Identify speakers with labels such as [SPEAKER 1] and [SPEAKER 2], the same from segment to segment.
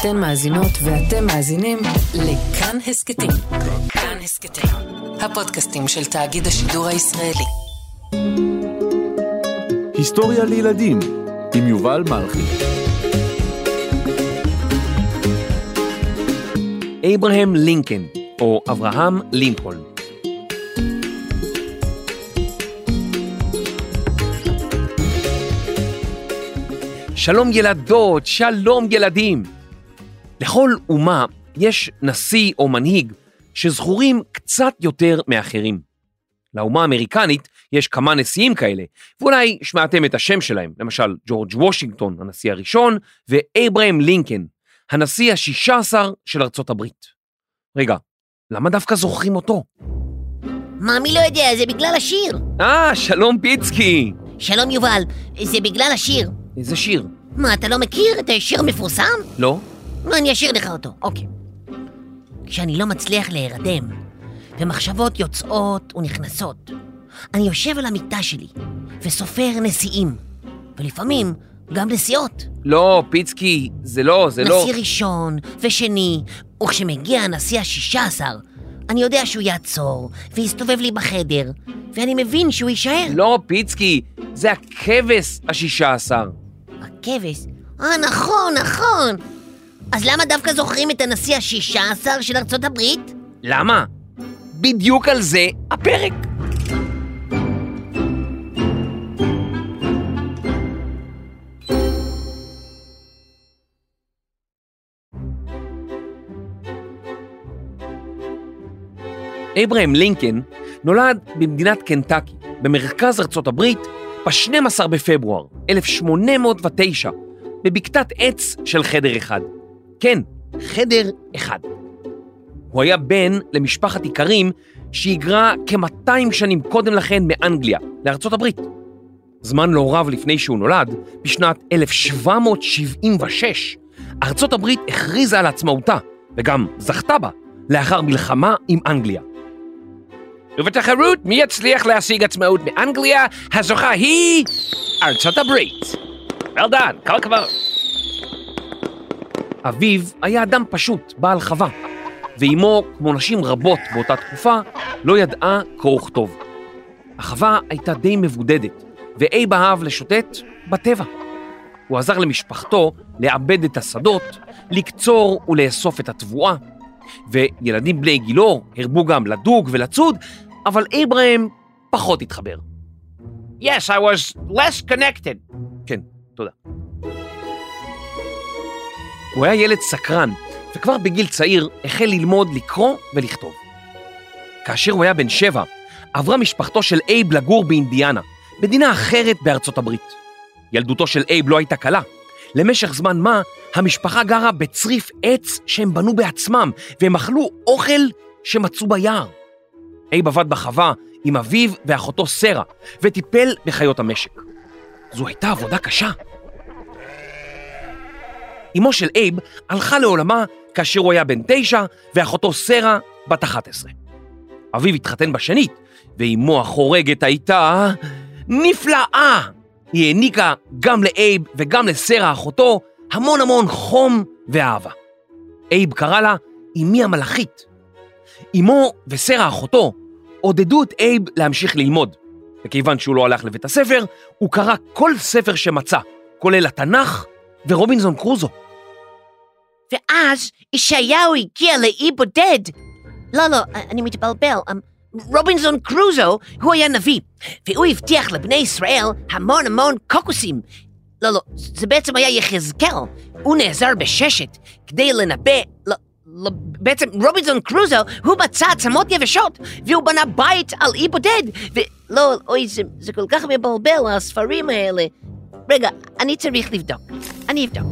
[SPEAKER 1] אתן מאזינות ואתם מאזינים לכאן הסכתים. כאן הסכתים, הפודקאסטים של תאגיד השידור הישראלי.
[SPEAKER 2] היסטוריה לילדים עם יובל מלכי.
[SPEAKER 3] אברהם לינקן, או אברהם לינקולן. שלום ילדות, שלום ילדים. לכל אומה יש נשיא או מנהיג שזכורים קצת יותר מאחרים. לאומה האמריקנית יש כמה נשיאים כאלה, ואולי שמעתם את השם שלהם, למשל ג'ורג' וושינגטון, הנשיא הראשון, ואברהם לינקן, הנשיא השישה עשר של ארצות הברית. רגע, למה דווקא זוכרים אותו?
[SPEAKER 4] מה, מי לא יודע? זה בגלל השיר.
[SPEAKER 3] אה, שלום פיצקי.
[SPEAKER 4] שלום יובל, זה בגלל השיר.
[SPEAKER 3] איזה שיר?
[SPEAKER 4] מה, אתה לא מכיר את השיר המפורסם?
[SPEAKER 3] לא?
[SPEAKER 4] אני אשאיר לך אותו, אוקיי. כשאני לא מצליח להירדם, ומחשבות יוצאות ונכנסות, אני יושב על המיטה שלי וסופר נשיאים, ולפעמים גם נשיאות.
[SPEAKER 3] לא, פיצקי, זה לא, זה לא...
[SPEAKER 4] נשיא ראשון ושני, וכשמגיע הנשיא השישה עשר, אני יודע שהוא יעצור ויסתובב לי בחדר, ואני מבין שהוא יישאר.
[SPEAKER 3] לא, פיצקי, זה הכבש השישה עשר.
[SPEAKER 4] הכבש? אה, נכון, נכון. אז למה דווקא זוכרים את הנשיא השישה עשר של ארצות הברית?
[SPEAKER 3] למה? בדיוק על זה הפרק. אברהם לינקן נולד במדינת קנטקי, במרכז ארצות הברית, ב-12 בפברואר 1809, בבקתת עץ של חדר אחד. כן, חדר אחד. הוא היה בן למשפחת איכרים שהיגרה כ-200 שנים קודם לכן מאנגליה, לארצות הברית. זמן לא רב לפני שהוא נולד, בשנת 1776, ארצות הברית הכריזה על עצמאותה, וגם זכתה בה, לאחר מלחמה עם אנגליה. ובתחרות מי יצליח להשיג עצמאות מאנגליה, הזוכה היא ארצות הברית. well done, כל הכבוד. אביו היה אדם פשוט, בעל חווה, ואימו, כמו נשים רבות באותה תקופה, לא ידעה קרוא וכתוב. החווה הייתה די מבודדת, ואייב אהב לשוטט בטבע. הוא עזר למשפחתו לעבד את השדות, לקצור ולאסוף את התבואה, וילדים בני גילו הרבו גם לדוג ולצוד, אבל אברהם פחות התחבר. Yes, I was less connected. כן, תודה. הוא היה ילד סקרן, וכבר בגיל צעיר החל ללמוד לקרוא ולכתוב. כאשר הוא היה בן שבע, עברה משפחתו של אייב לגור באינדיאנה, מדינה אחרת בארצות הברית. ילדותו של אייב לא הייתה קלה. למשך זמן מה, המשפחה גרה בצריף עץ שהם בנו בעצמם, והם אכלו אוכל שמצאו ביער. אייב עבד בחווה עם אביו ואחותו סרה, וטיפל בחיות המשק. זו הייתה עבודה קשה. אמו של אייב הלכה לעולמה כאשר הוא היה בן תשע, ואחותו סרה בת 11. אביו התחתן בשנית, ואמו החורגת הייתה נפלאה. היא העניקה גם לאייב וגם לסרה אחותו המון המון חום ואהבה. אייב קרא לה אמי המלאכית. אמו וסרה אחותו עודדו את אייב להמשיך ללמוד. וכיוון שהוא לא הלך לבית הספר, הוא קרא כל ספר שמצא, כולל התנ"ך ורובינזון קרוזו.
[SPEAKER 4] ואז ישעיהו הגיע לאי בודד. לא, לא, אני מתבלבל. אמ, רובינזון קרוזו, הוא היה נביא, והוא הבטיח לבני ישראל המון המון קוקוסים. לא, לא, זה בעצם היה יחזקאל. הוא נעזר בששת כדי לנבא... לא, לא, בעצם רובינזון קרוזו, הוא מצא עצמות יבשות, והוא בנה בית על אי בודד, ולא, אוי, זה, זה כל כך מבלבל, הספרים האלה. רגע, אני צריך לבדוק. אני אבדוק.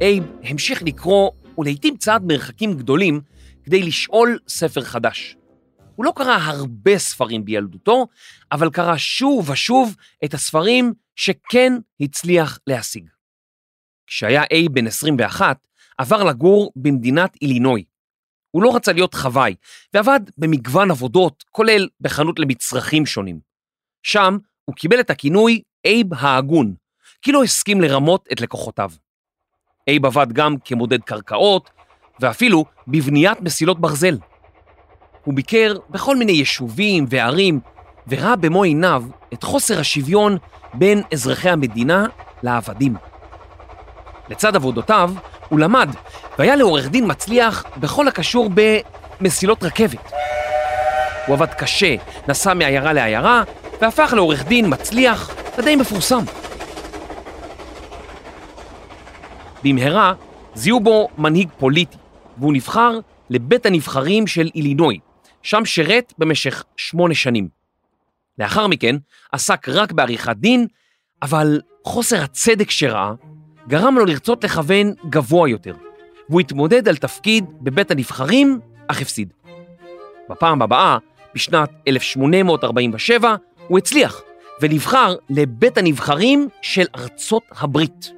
[SPEAKER 3] אייב המשיך לקרוא ולעיתים צעד מרחקים גדולים כדי לשאול ספר חדש. הוא לא קרא הרבה ספרים בילדותו, אבל קרא שוב ושוב את הספרים שכן הצליח להשיג. כשהיה אייב בן 21, עבר לגור במדינת אילינוי. הוא לא רצה להיות חוואי, ועבד במגוון עבודות, כולל בחנות למצרכים שונים. שם הוא קיבל את הכינוי אייב ההגון, כי לא הסכים לרמות את לקוחותיו. אייב עבד גם כמודד קרקעות, ואפילו בבניית מסילות ברזל. הוא ביקר בכל מיני יישובים וערים, וראה במו עיניו את חוסר השוויון בין אזרחי המדינה לעבדים. לצד עבודותיו, הוא למד והיה לעורך דין מצליח בכל הקשור במסילות רכבת. הוא עבד קשה, נסע מעיירה לעיירה, והפך לעורך דין מצליח ודי מפורסם. במהרה זיהו בו מנהיג פוליטי, והוא נבחר לבית הנבחרים של אילינוי, שם שירת במשך שמונה שנים. לאחר מכן עסק רק בעריכת דין, אבל חוסר הצדק שראה גרם לו לרצות לכוון גבוה יותר, והוא התמודד על תפקיד בבית הנבחרים, אך הפסיד. בפעם הבאה, בשנת 1847, הוא הצליח ונבחר לבית הנבחרים של ארצות הברית.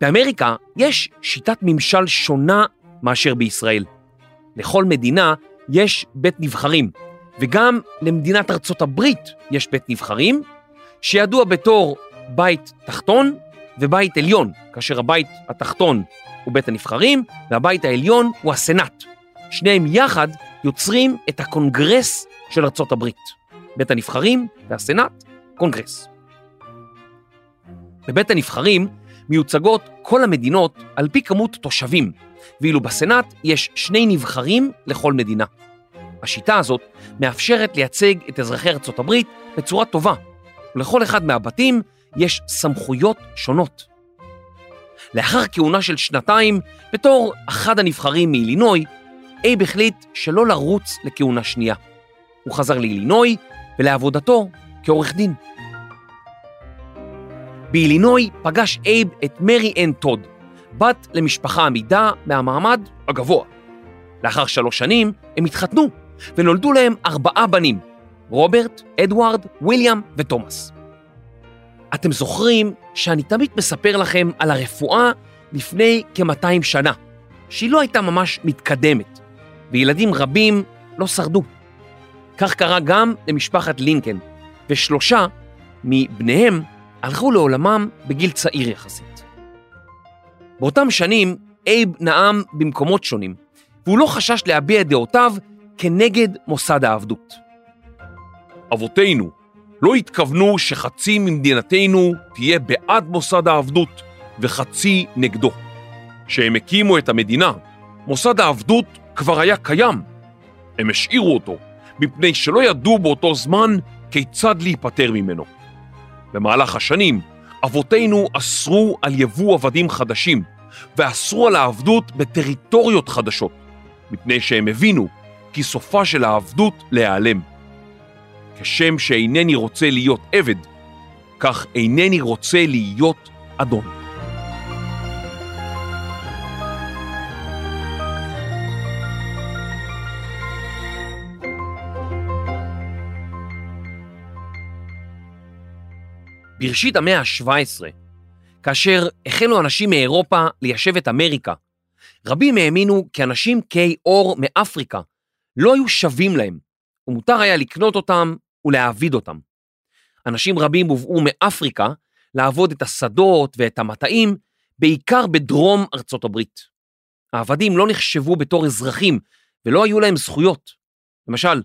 [SPEAKER 3] באמריקה יש שיטת ממשל שונה מאשר בישראל. לכל מדינה יש בית נבחרים, וגם למדינת ארצות הברית יש בית נבחרים, שידוע בתור בית תחתון ובית עליון, כאשר הבית התחתון הוא בית הנבחרים והבית העליון הוא הסנאט. שניהם יחד יוצרים את הקונגרס של ארצות הברית. בית הנבחרים והסנאט, קונגרס. בבית הנבחרים מיוצגות כל המדינות על פי כמות תושבים, ואילו בסנאט יש שני נבחרים לכל מדינה. השיטה הזאת מאפשרת לייצג את אזרחי ארצות הברית בצורה טובה, ולכל אחד מהבתים יש סמכויות שונות. לאחר כהונה של שנתיים, בתור אחד הנבחרים מאילינוי, אייב החליט שלא לרוץ לכהונה שנייה. הוא חזר לאילינוי ולעבודתו כעורך דין. באילינוי פגש אייב את מרי אן טוד, בת למשפחה עמידה מהמעמד הגבוה. לאחר שלוש שנים הם התחתנו, ונולדו להם ארבעה בנים, רוברט, אדוארד, ויליאם ותומאס. אתם זוכרים שאני תמיד מספר לכם על הרפואה לפני כ-200 שנה, שהיא לא הייתה ממש מתקדמת, וילדים רבים לא שרדו. כך קרה גם למשפחת לינקן, ושלושה מבניהם הלכו לעולמם בגיל צעיר יחסית. באותם שנים אייב נאם במקומות שונים, והוא לא חשש להביע את דעותיו כנגד מוסד העבדות.
[SPEAKER 5] אבותינו לא התכוונו שחצי ממדינתנו תהיה בעד מוסד העבדות וחצי נגדו. כשהם הקימו את המדינה, מוסד העבדות כבר היה קיים. הם השאירו אותו, מפני שלא ידעו באותו זמן כיצד להיפטר ממנו. במהלך השנים, אבותינו אסרו על יבוא עבדים חדשים, ואסרו על העבדות בטריטוריות חדשות, מפני שהם הבינו כי סופה של העבדות להיעלם. כשם שאינני רוצה להיות עבד, כך אינני רוצה להיות אדון.
[SPEAKER 3] בראשית המאה ה-17, כאשר החלו אנשים מאירופה ליישב את אמריקה, רבים האמינו כי אנשים כהי עור מאפריקה לא היו שווים להם, ומותר היה לקנות אותם ולהעביד אותם. אנשים רבים הובאו מאפריקה לעבוד את השדות ואת המטעים, בעיקר בדרום ארצות הברית. העבדים לא נחשבו בתור אזרחים ולא היו להם זכויות. למשל,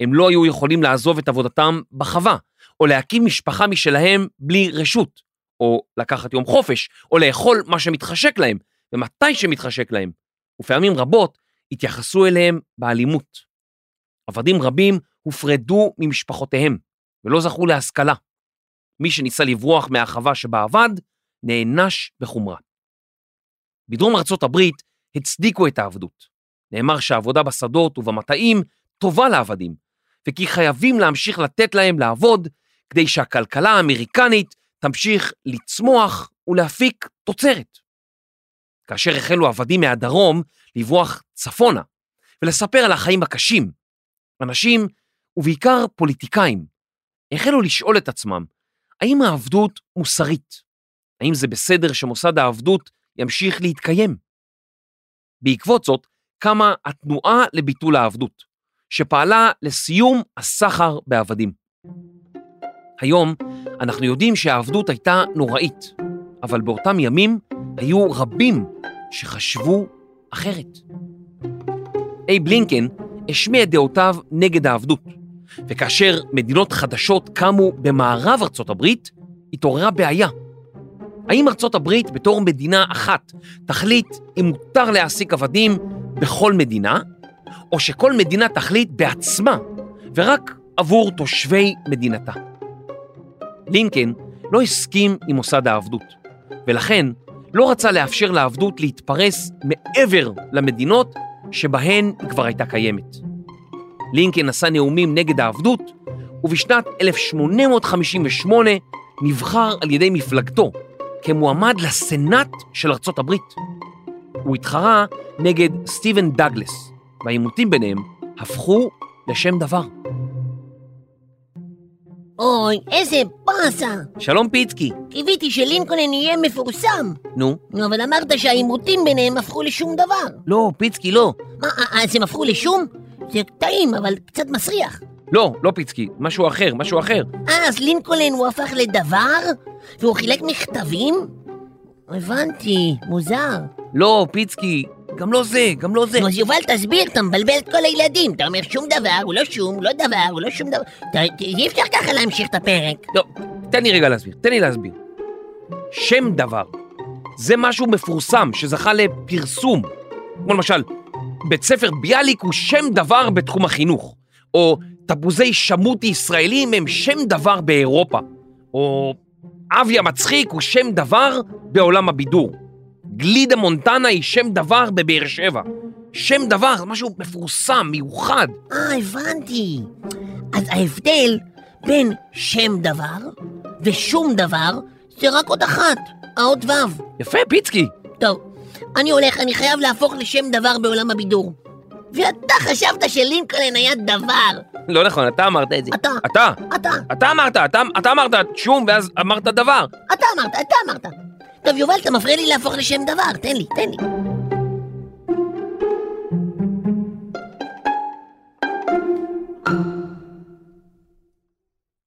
[SPEAKER 3] הם לא היו יכולים לעזוב את עבודתם בחווה, או להקים משפחה משלהם בלי רשות, או לקחת יום חופש, או לאכול מה שמתחשק להם, ומתי שמתחשק להם. ופעמים רבות התייחסו אליהם באלימות. עבדים רבים הופרדו ממשפחותיהם ולא זכו להשכלה. מי שניסה לברוח מהחווה שבה עבד, נענש בחומרה. בדרום ארצות הברית הצדיקו את העבדות. נאמר שהעבודה בשדות ובמטעים טובה לעבדים, וכי חייבים להמשיך לתת להם לעבוד כדי שהכלכלה האמריקנית תמשיך לצמוח ולהפיק תוצרת. כאשר החלו עבדים מהדרום לברוח צפונה ולספר על החיים הקשים, אנשים, ובעיקר פוליטיקאים, החלו לשאול את עצמם, האם העבדות מוסרית? האם זה בסדר שמוסד העבדות ימשיך להתקיים? בעקבות זאת קמה התנועה לביטול העבדות, שפעלה לסיום הסחר בעבדים. היום אנחנו יודעים שהעבדות הייתה נוראית, אבל באותם ימים היו רבים שחשבו אחרת. אייב לינקן השמיע את דעותיו נגד העבדות, וכאשר מדינות חדשות קמו במערב ארצות הברית, התעוררה בעיה. האם ארצות הברית בתור מדינה אחת תחליט אם מותר להעסיק עבדים בכל מדינה, או שכל מדינה תחליט בעצמה ורק עבור תושבי מדינתה? לינקן לא הסכים עם מוסד העבדות, ולכן לא רצה לאפשר לעבדות להתפרס מעבר למדינות שבהן היא כבר הייתה קיימת. לינקן נשא נאומים נגד העבדות, ובשנת 1858 נבחר על ידי מפלגתו כמועמד לסנאט של ארצות הברית. הוא התחרה נגד סטיבן דאגלס, והעימותים ביניהם הפכו לשם דבר.
[SPEAKER 4] אוי, איזה באסה.
[SPEAKER 3] שלום פיצקי.
[SPEAKER 4] קיוויתי שלינקולן יהיה מפורסם.
[SPEAKER 3] נו?
[SPEAKER 4] נו, אבל אמרת שהעימותים ביניהם הפכו לשום דבר.
[SPEAKER 3] לא, פיצקי, לא.
[SPEAKER 4] מה, אה, אז הם הפכו לשום? זה טעים, אבל קצת מסריח.
[SPEAKER 3] לא, לא פיצקי, משהו אחר, משהו אחר.
[SPEAKER 4] אה, אז לינקולן הוא הפך לדבר? והוא חילק מכתבים? הבנתי, מוזר.
[SPEAKER 3] לא, פיצקי, גם לא זה, גם לא זה.
[SPEAKER 4] נו, אז יובל, תסביר, אתה מבלבל את כל הילדים. אתה אומר שום דבר, הוא לא שום, הוא לא דבר, הוא לא שום דבר. אתה- אי אפשר ככה להמשיך את הפרק.
[SPEAKER 3] לא, תן לי רגע להסביר, תן לי להסביר. שם דבר, זה משהו מפורסם שזכה לפרסום. כמו למשל, בית ספר ביאליק הוא שם דבר בתחום החינוך, או תפוזי שמותי ישראלים הם שם דבר באירופה, או אבי המצחיק הוא שם דבר בעולם הבידור. גלידה מונטנה היא שם דבר בבאר שבע. שם דבר זה משהו מפורסם, מיוחד.
[SPEAKER 4] אה, הבנתי. אז ההבדל בין שם דבר ושום דבר זה רק עוד אחת, האות ו'.
[SPEAKER 3] יפה, פיצקי.
[SPEAKER 4] טוב, אני הולך, אני חייב להפוך לשם דבר בעולם הבידור. ואתה חשבת שלינקולן היה דבר.
[SPEAKER 3] לא נכון, אתה אמרת את זה.
[SPEAKER 4] אתה.
[SPEAKER 3] אתה.
[SPEAKER 4] אתה,
[SPEAKER 3] אתה אמרת, אתה, אתה אמרת שום, ואז אמרת דבר.
[SPEAKER 4] אתה אמרת, אתה אמרת. טוב, יובל, אתה מפריע לי להפוך לשם דבר, תן לי, תן לי.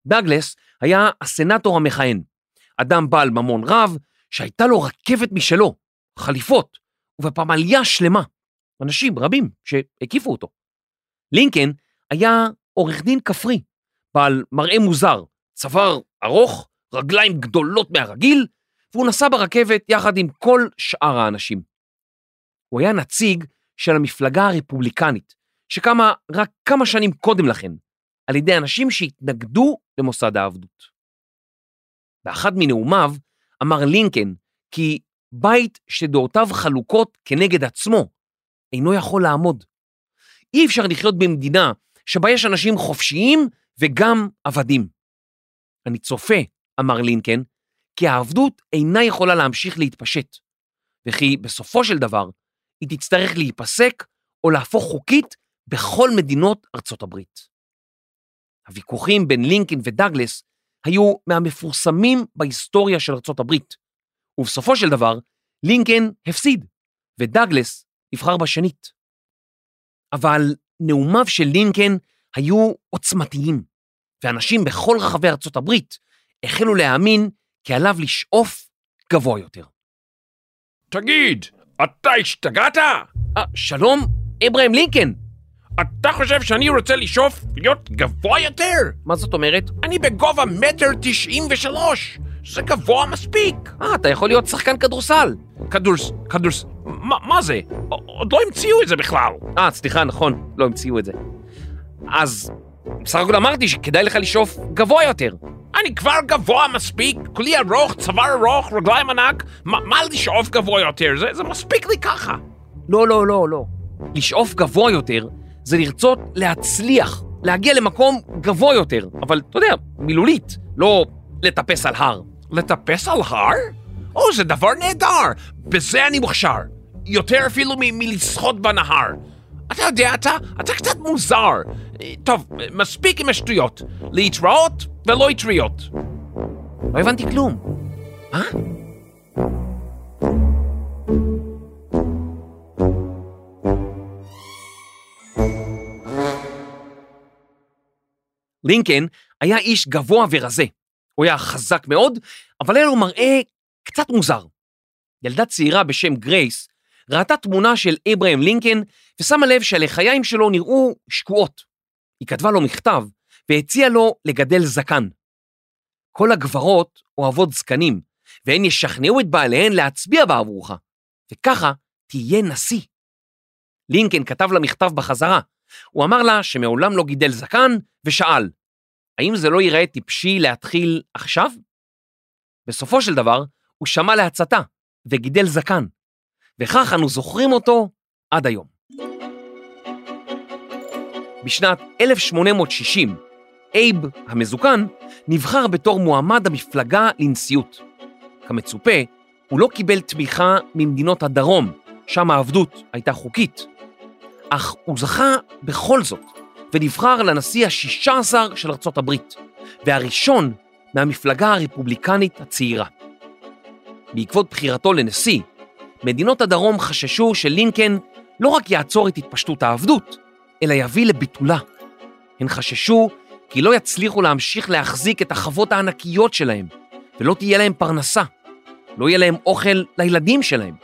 [SPEAKER 3] דאגלס היה הסנטור המכהן, אדם בעל ממון רב, שהייתה לו רכבת משלו, חליפות, ובפמליה שלמה, אנשים רבים שהקיפו אותו. לינקן היה עורך דין כפרי, בעל מראה מוזר, צוואר ארוך, רגליים גדולות מהרגיל, והוא נסע ברכבת יחד עם כל שאר האנשים. הוא היה נציג של המפלגה הרפובליקנית, שקמה רק כמה שנים קודם לכן, על ידי אנשים שהתנגדו למוסד העבדות. באחד מנאומיו אמר לינקן כי בית שדעותיו חלוקות כנגד עצמו אינו יכול לעמוד. אי אפשר לחיות במדינה שבה יש אנשים חופשיים וגם עבדים. אני צופה, אמר לינקן, כי העבדות אינה יכולה להמשיך להתפשט, וכי בסופו של דבר היא תצטרך להיפסק או להפוך חוקית בכל מדינות ארצות הברית. הוויכוחים בין לינקן ודאגלס היו מהמפורסמים בהיסטוריה של ארצות הברית, ובסופו של דבר לינקן הפסיד, ודאגלס נבחר בשנית. אבל נאומיו של לינקן היו עוצמתיים, ואנשים בכל רחבי ארצות הברית החלו להאמין כי עליו לשאוף גבוה יותר.
[SPEAKER 5] תגיד, אתה השתגעת?
[SPEAKER 3] אה, שלום, אברהם לינקן.
[SPEAKER 5] אתה חושב שאני רוצה לשאוף להיות גבוה יותר?
[SPEAKER 3] מה זאת אומרת?
[SPEAKER 5] אני בגובה מטר תשעים ושלוש. זה גבוה מספיק.
[SPEAKER 3] אה, אתה יכול להיות שחקן כדורסל.
[SPEAKER 5] כדורס... כדורס... מה, מה זה? עוד לא המציאו את זה בכלל.
[SPEAKER 3] אה, סליחה, נכון, לא המציאו את זה. אז בסך הכל אמרתי שכדאי לך לשאוף גבוה יותר.
[SPEAKER 5] אני כבר גבוה מספיק, כולי ארוך, צוואר ארוך, רגליים ענק, מה, לשאוף גבוה יותר? זה, זה מספיק לי ככה.
[SPEAKER 3] לא, לא, לא, לא. לשאוף גבוה יותר זה לרצות להצליח, להגיע למקום גבוה יותר, אבל אתה יודע, מילולית, לא לטפס על הר.
[SPEAKER 5] לטפס על הר? או, זה דבר נהדר, בזה אני מוכשר. יותר אפילו מ- מלשחות בנהר. אתה יודע, אתה, אתה קצת מוזר. טוב, מספיק עם השטויות. להתראות ולא אטריות.
[SPEAKER 3] לא הבנתי כלום. אה? לינקן היה איש גבוה ורזה, הוא היה חזק מאוד, אבל היה לו מראה קצת מוזר. ילדה צעירה בשם גרייס ראתה תמונה של אברהם לינקן ושמה לב שהלחיים שלו נראו שקועות. היא כתבה לו מכתב והציעה לו לגדל זקן. כל הגברות אוהבות זקנים, והן ישכנעו את בעליהן להצביע בעבורך, וככה תהיה נשיא. לינקן כתב לה מכתב בחזרה. הוא אמר לה שמעולם לא גידל זקן, ושאל, האם זה לא ייראה טיפשי להתחיל עכשיו? בסופו של דבר, הוא שמע להצתה וגידל זקן, וכך אנו זוכרים אותו עד היום. בשנת 1860, אייב המזוקן נבחר בתור מועמד המפלגה לנשיאות. כמצופה, הוא לא קיבל תמיכה ממדינות הדרום, שם העבדות הייתה חוקית, אך הוא זכה בכל זאת ונבחר לנשיא השישה עשר של ארצות הברית, והראשון מהמפלגה הרפובליקנית הצעירה. בעקבות בחירתו לנשיא, מדינות הדרום חששו שלינקן לא רק יעצור את התפשטות העבדות, אלא יביא לביטולה. הן חששו כי לא יצליחו להמשיך להחזיק את החוות הענקיות שלהם, ולא תהיה להם פרנסה, לא יהיה להם אוכל לילדים שלהם.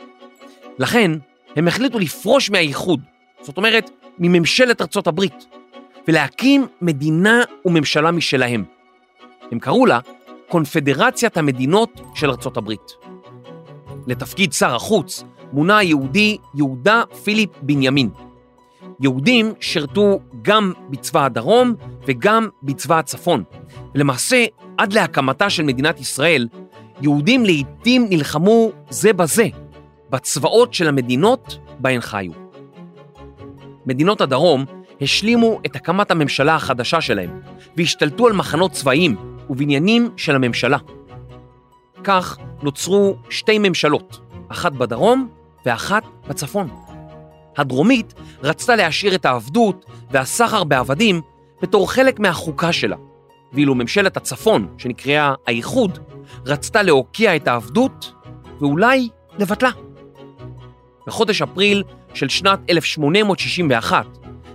[SPEAKER 3] לכן, הם החליטו לפרוש מהאיחוד, זאת אומרת, מממשלת ארצות הברית, ולהקים מדינה וממשלה משלהם. הם קראו לה קונפדרציית המדינות של ארצות הברית. לתפקיד שר החוץ מונה היהודי יהודה פיליפ בנימין. יהודים שירתו גם בצבא הדרום וגם בצבא הצפון. למעשה, עד להקמתה של מדינת ישראל, יהודים לעתים נלחמו זה בזה, בצבאות של המדינות בהן חיו. מדינות הדרום השלימו את הקמת הממשלה החדשה שלהם, והשתלטו על מחנות צבאיים ובניינים של הממשלה. כך נוצרו שתי ממשלות, אחת בדרום ואחת בצפון. הדרומית רצתה להשאיר את העבדות והסחר בעבדים בתור חלק מהחוקה שלה, ואילו ממשלת הצפון, שנקראה האיחוד, רצתה להוקיע את העבדות ואולי לבטלה. בחודש אפריל של שנת 1861,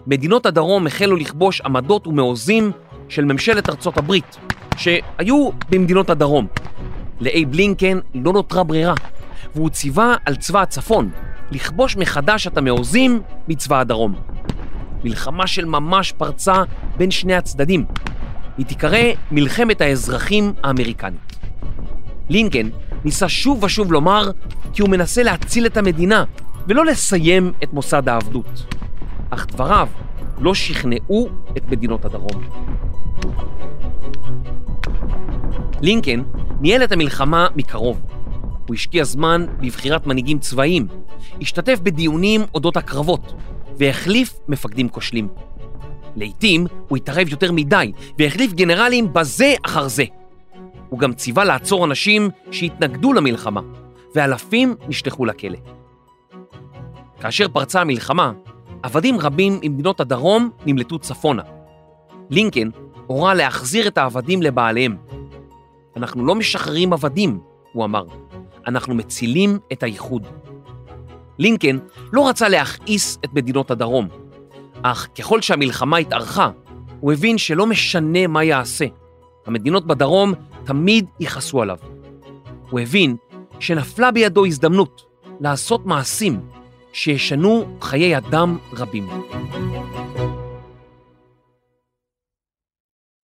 [SPEAKER 3] מדינות הדרום החלו לכבוש עמדות ומעוזים של ממשלת ארצות הברית, שהיו במדינות הדרום. לאייב לינקן לא נותרה ברירה, והוא ציווה על צבא הצפון לכבוש מחדש את המעוזים מצבא הדרום. מלחמה של ממש פרצה בין שני הצדדים. היא תיקרא מלחמת האזרחים האמריקנית. לינקן ניסה שוב ושוב לומר כי הוא מנסה להציל את המדינה ולא לסיים את מוסד העבדות. אך דבריו לא שכנעו את מדינות הדרום. לינקן ניהל את המלחמה מקרוב. הוא השקיע זמן בבחירת מנהיגים צבאיים, השתתף בדיונים אודות הקרבות, והחליף מפקדים כושלים. לעתים הוא התערב יותר מדי, והחליף גנרלים בזה אחר זה. הוא גם ציווה לעצור אנשים שהתנגדו למלחמה, ואלפים נשלחו לכלא. כאשר פרצה המלחמה, עבדים רבים ממדינות הדרום נמלטו צפונה. לינקן הורה להחזיר את העבדים לבעליהם. אנחנו לא משחררים עבדים, הוא אמר, אנחנו מצילים את האיחוד. לינקן לא רצה להכעיס את מדינות הדרום, אך ככל שהמלחמה התארכה, הוא הבין שלא משנה מה יעשה, המדינות בדרום תמיד יכעסו עליו. הוא הבין שנפלה בידו הזדמנות לעשות מעשים שישנו חיי אדם רבים.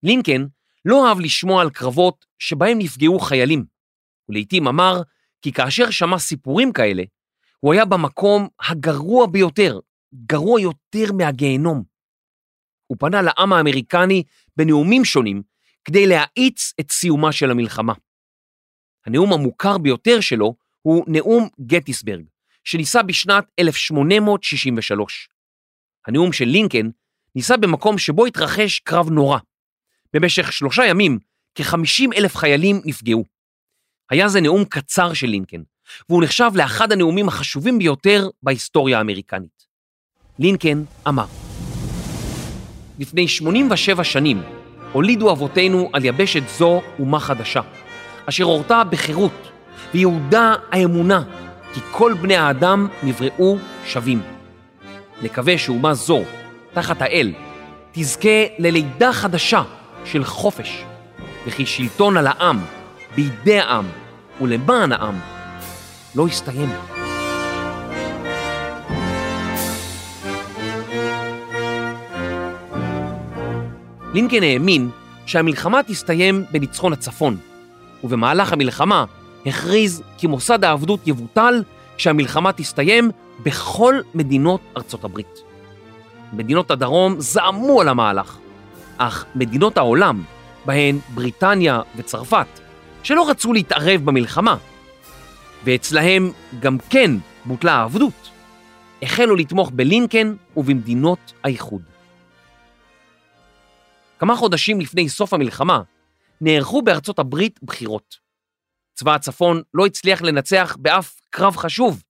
[SPEAKER 3] לינקן לא אהב לשמוע על קרבות שבהם נפגעו חיילים, ולעיתים אמר כי כאשר שמע סיפורים כאלה, הוא היה במקום הגרוע ביותר, גרוע יותר מהגיהנום. הוא פנה לעם האמריקני בנאומים שונים כדי להאיץ את סיומה של המלחמה. הנאום המוכר ביותר שלו הוא נאום גטיסברג, שנישא בשנת 1863. הנאום של לינקן נישא במקום שבו התרחש קרב נורא. במשך שלושה ימים כ-50 אלף חיילים נפגעו. היה זה נאום קצר של לינקן, והוא נחשב לאחד הנאומים החשובים ביותר בהיסטוריה האמריקנית. לינקן אמר, לפני 87 שנים הולידו אבותינו על יבשת זו אומה חדשה, אשר הורתה בחירות ויהודה האמונה כי כל בני האדם נבראו שווים. נקווה שאומה זו, תחת האל, תזכה ללידה חדשה של חופש, וכי שלטון על העם, בידי העם ולמען העם, לא הסתיים. לינקן האמין שהמלחמה תסתיים בניצחון הצפון, ובמהלך המלחמה הכריז כי מוסד העבדות יבוטל כשהמלחמה תסתיים בכל מדינות ארצות הברית. מדינות הדרום זעמו על המהלך, אך מדינות העולם, בהן בריטניה וצרפת, שלא רצו להתערב במלחמה, ואצלהם גם כן בוטלה העבדות, החלו לתמוך בלינקן ובמדינות האיחוד. כמה חודשים לפני סוף המלחמה, נערכו בארצות הברית בחירות. צבא הצפון לא הצליח לנצח באף קרב חשוב,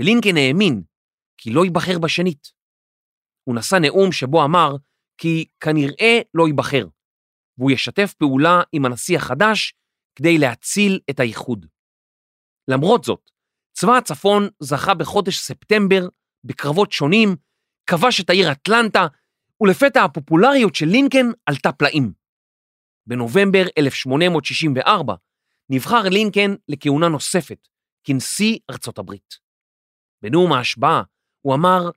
[SPEAKER 3] ולינקן האמין כי לא ייבחר בשנית. הוא נשא נאום שבו אמר כי כנראה לא ייבחר, והוא ישתף פעולה עם הנשיא החדש כדי להציל את האיחוד. למרות זאת, צבא הצפון זכה בחודש ספטמבר בקרבות שונים, כבש את העיר אטלנטה, ולפתע הפופולריות של לינקן עלתה פלאים. בנובמבר 1864 נבחר לינקן לכהונה נוספת כנשיא ארצות הברית. בנאום ההשבעה הוא אמר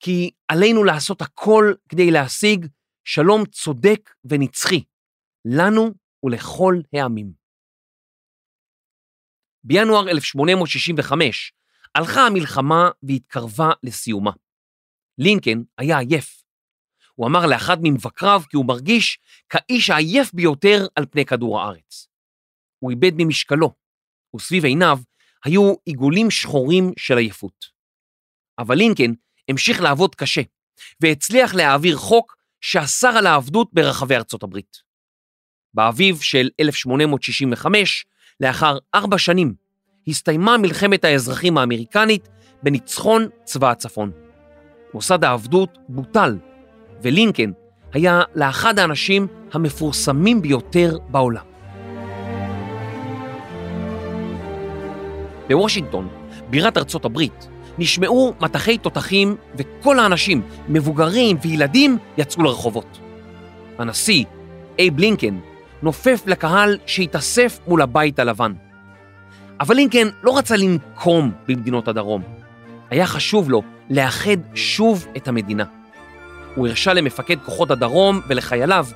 [SPEAKER 3] כי עלינו לעשות הכל כדי להשיג שלום צודק ונצחי, לנו ולכל העמים. בינואר 1865 הלכה המלחמה והתקרבה לסיומה. לינקן היה עייף. הוא אמר לאחד ממבקריו כי הוא מרגיש כאיש העייף ביותר על פני כדור הארץ. הוא איבד ממשקלו, וסביב עיניו היו עיגולים שחורים של עייפות. אבל לינקן המשיך לעבוד קשה, והצליח להעביר חוק שאסר על העבדות ברחבי ארצות הברית. באביב של 1865, לאחר ארבע שנים, הסתיימה מלחמת האזרחים האמריקנית בניצחון צבא הצפון. מוסד העבדות בוטל, ולינקן היה לאחד האנשים המפורסמים ביותר בעולם. בוושינגטון, בירת ארצות הברית, נשמעו מטחי תותחים וכל האנשים, מבוגרים וילדים, יצאו לרחובות. הנשיא, אייב לינקן, נופף לקהל שהתאסף מול הבית הלבן. אבל לינקן לא רצה לנקום במדינות הדרום. היה חשוב לו לאחד שוב את המדינה. הוא הרשה למפקד כוחות הדרום ולחייליו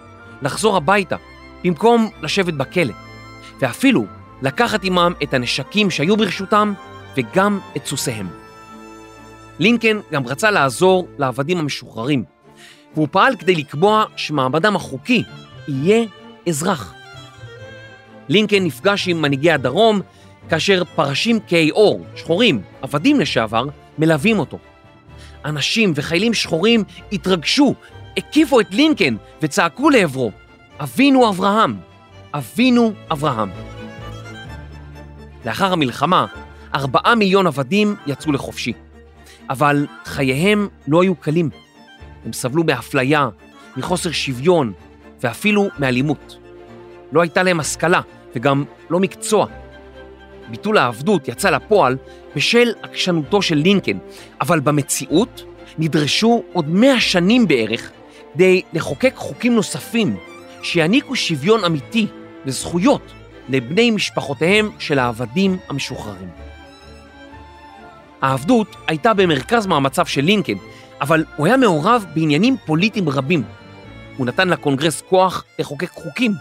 [SPEAKER 3] לחזור הביתה במקום לשבת בכלא, ואפילו לקחת עמם את הנשקים שהיו ברשותם וגם את סוסיהם. לינקן גם רצה לעזור לעבדים המשוחררים, והוא פעל כדי לקבוע שמעמדם החוקי יהיה אזרח. לינקן נפגש עם מנהיגי הדרום כאשר פרשים כהי עור, שחורים, עבדים לשעבר, מלווים אותו. אנשים וחיילים שחורים התרגשו, הקיפו את לינקן וצעקו לעברו, אבינו אברהם, אבינו אברהם. לאחר המלחמה, ארבעה מיליון עבדים יצאו לחופשי. אבל חייהם לא היו קלים. הם סבלו מאפליה, מחוסר שוויון ואפילו מאלימות. לא הייתה להם השכלה וגם לא מקצוע. ביטול העבדות יצא לפועל בשל עקשנותו של לינקן, אבל במציאות נדרשו עוד מאה שנים בערך כדי לחוקק חוקים נוספים שיעניקו שוויון אמיתי וזכויות לבני משפחותיהם של העבדים המשוחררים. העבדות הייתה במרכז מאמציו של לינקן, אבל הוא היה מעורב בעניינים פוליטיים רבים. הוא נתן לקונגרס כוח לחוקק חוקים.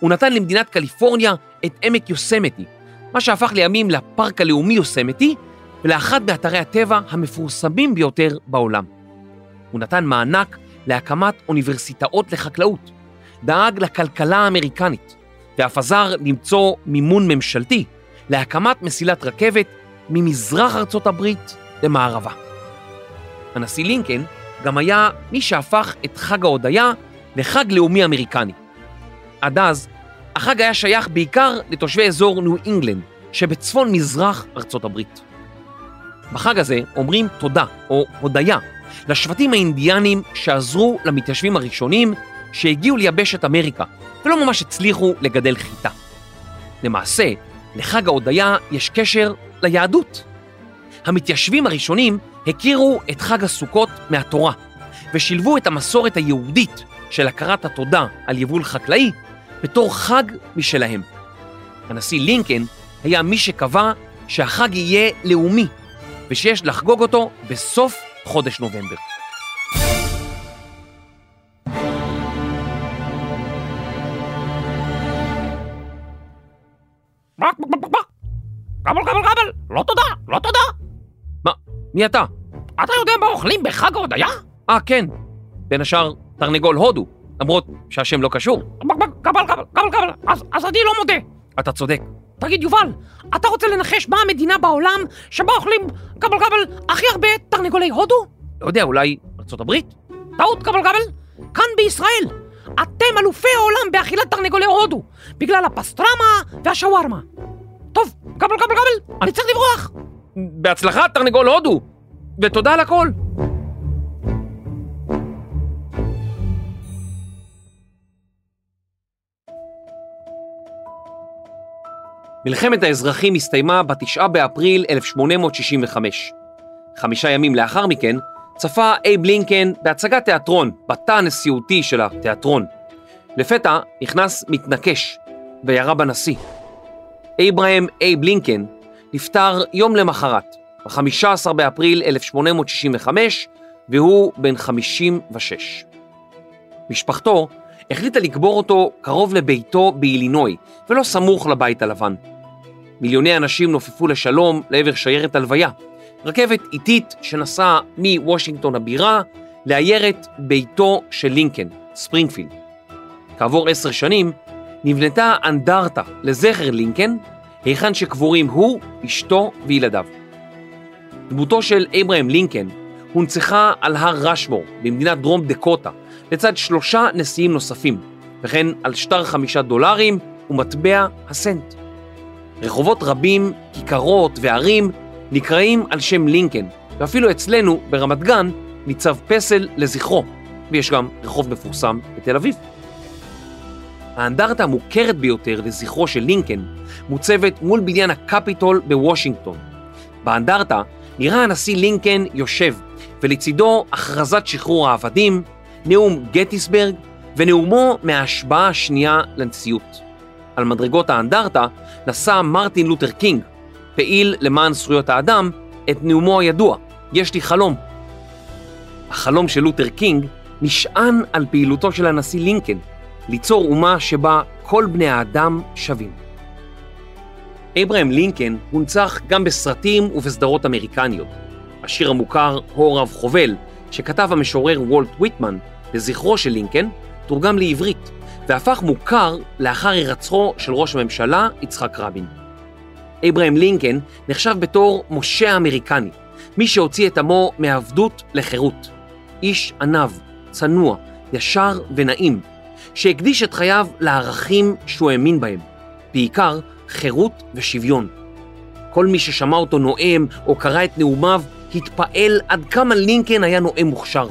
[SPEAKER 3] הוא נתן למדינת קליפורניה את עמק יוסמתי, מה שהפך לימים לפארק הלאומי יוסמתי ולאחד מאתרי הטבע המפורסמים ביותר בעולם. הוא נתן מענק להקמת אוניברסיטאות לחקלאות, דאג לכלכלה האמריקנית, ואף עזר למצוא מימון ממשלתי להקמת מסילת רכבת ממזרח ארצות הברית למערבה. הנשיא לינקן גם היה מי שהפך את חג ההודיה לחג לאומי אמריקני. עד אז, החג היה שייך בעיקר לתושבי אזור ניו אינגלנד, שבצפון מזרח ארצות הברית. בחג הזה אומרים תודה, או הודיה, לשבטים האינדיאנים שעזרו למתיישבים הראשונים שהגיעו ליבשת אמריקה, ולא ממש הצליחו לגדל חיטה. למעשה, לחג ההודיה יש קשר ליהדות. המתיישבים הראשונים הכירו את חג הסוכות מהתורה, ושילבו את המסורת היהודית של הכרת התודה על יבול חקלאי בתור חג משלהם. הנשיא לינקן היה מי שקבע שהחג יהיה לאומי, ושיש לחגוג אותו בסוף חודש נובמבר.
[SPEAKER 6] גבל גבל גבל, לא תודה, לא תודה.
[SPEAKER 3] מה, מי אתה?
[SPEAKER 6] אתה יודע מה אוכלים בחג ההודיה?
[SPEAKER 3] אה, כן. בין השאר, תרנגול הודו, למרות שהשם לא קשור.
[SPEAKER 6] גבל גבל גבל גבל, אז, אז אני לא מודה.
[SPEAKER 3] אתה צודק.
[SPEAKER 6] תגיד, יובל, אתה רוצה לנחש מה המדינה בעולם שבה אוכלים גבל גבל הכי הרבה תרנגולי הודו?
[SPEAKER 3] לא יודע, אולי ארצות הברית?
[SPEAKER 6] טעות גבל גבל. כאן בישראל. אתם אלופי העולם באכילת תרנגולי הודו, בגלל הפסטרמה והשווארמה. טוב, גבל גבל גבל, אני צריך לברוח.
[SPEAKER 3] בהצלחה, תרנגול הודו! ותודה על הכל. מלחמת האזרחים הסתיימה בתשעה באפריל 1865. חמישה ימים לאחר מכן צפה אייב לינקן בהצגת תיאטרון בתא הנשיאותי של התיאטרון. לפתע נכנס מתנקש וירה בנשיא. אברהם אייב לינקן נפטר יום למחרת, ב-15 באפריל 1865, והוא בן 56. משפחתו החליטה לקבור אותו קרוב לביתו באילינוי, ולא סמוך לבית הלבן. מיליוני אנשים נופפו לשלום לעבר שיירת הלוויה, רכבת איטית שנסעה מוושינגטון הבירה לעיירת ביתו של לינקן, ספרינגפילד. כעבור עשר שנים נבנתה אנדרטה לזכר לינקן, היכן שקבורים הוא, אשתו וילדיו. דמותו של אברהם לינקן הונצחה על הר רשמור במדינת דרום דקוטה, לצד שלושה נשיאים נוספים, וכן על שטר חמישה דולרים ומטבע הסנט. רחובות רבים, כיכרות וערים נקראים על שם לינקן, ואפילו אצלנו, ברמת גן, ניצב פסל לזכרו, ויש גם רחוב מפורסם בתל אביב. האנדרטה המוכרת ביותר לזכרו של לינקן מוצבת מול בניין הקפיטול בוושינגטון. באנדרטה נראה הנשיא לינקן יושב, ולצידו הכרזת שחרור העבדים, נאום גטיסברג ונאומו מההשבעה השנייה לנשיאות. על מדרגות האנדרטה נשא מרטין לותר קינג, פעיל למען זכויות האדם, את נאומו הידוע, יש לי חלום. החלום של לותר קינג נשען על פעילותו של הנשיא לינקן, ליצור אומה שבה כל בני האדם שווים. אברהם לינקן הונצח גם בסרטים ובסדרות אמריקניות. השיר המוכר "הו רב חובל", שכתב המשורר וולט ויטמן לזכרו של לינקן, תורגם לעברית, והפך מוכר לאחר הירצחו של ראש הממשלה יצחק רבין. אברהם לינקן נחשב בתור משה האמריקני, מי שהוציא את עמו מעבדות לחירות. איש עניו, צנוע, ישר ונעים, שהקדיש את חייו לערכים שהוא האמין בהם, בעיקר חירות ושוויון. כל מי ששמע אותו נואם או קרא את נאומיו התפעל עד כמה לינקן היה נואם מוכשר.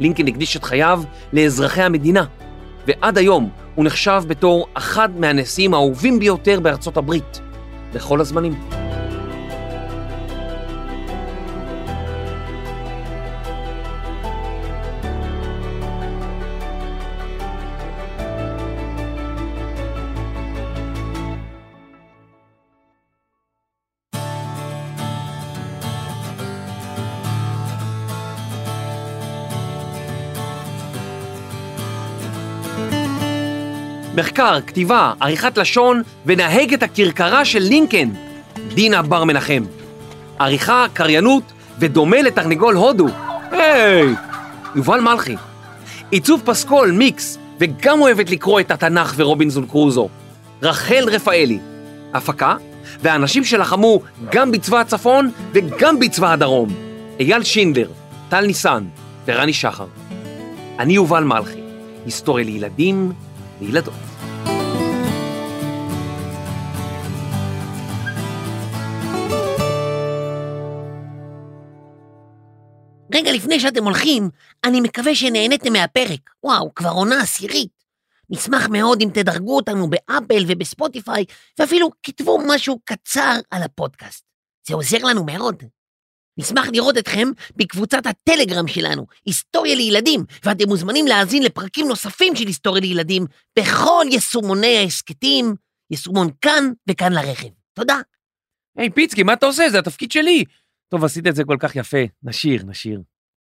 [SPEAKER 3] לינקן הקדיש את חייו לאזרחי המדינה, ועד היום הוא נחשב בתור אחד מהנשיאים האהובים ביותר בארצות הברית, בכל הזמנים. מחקר, כתיבה, עריכת לשון ונהגת הכרכרה של לינקן, דינה בר מנחם. עריכה, קריינות ודומה לתרנגול הודו. היי! יובל מלכי. עיצוב פסקול, מיקס, וגם אוהבת לקרוא את התנ"ך ורובינזון קרוזו. רחל רפאלי. הפקה, והאנשים שלחמו גם בצבא הצפון וגם בצבא הדרום. אייל שינדלר, טל ניסן ורני שחר. אני יובל מלכי, היסטוריה לילדים וילדות.
[SPEAKER 4] רגע לפני שאתם הולכים, אני מקווה שנהניתם מהפרק. וואו, כבר עונה עשירית. נשמח מאוד אם תדרגו אותנו באפל ובספוטיפיי, ואפילו כתבו משהו קצר על הפודקאסט. זה עוזר לנו מאוד. נשמח לראות אתכם בקבוצת הטלגרם שלנו, היסטוריה לילדים, ואתם מוזמנים להאזין לפרקים נוספים של היסטוריה לילדים בכל יישומוני ההסכתים, יישומון כאן וכאן לרכב. תודה.
[SPEAKER 3] היי, פיצקי, מה אתה עושה? זה התפקיד שלי. טוב, עשית את זה כל כך יפה. נשיר, נשיר.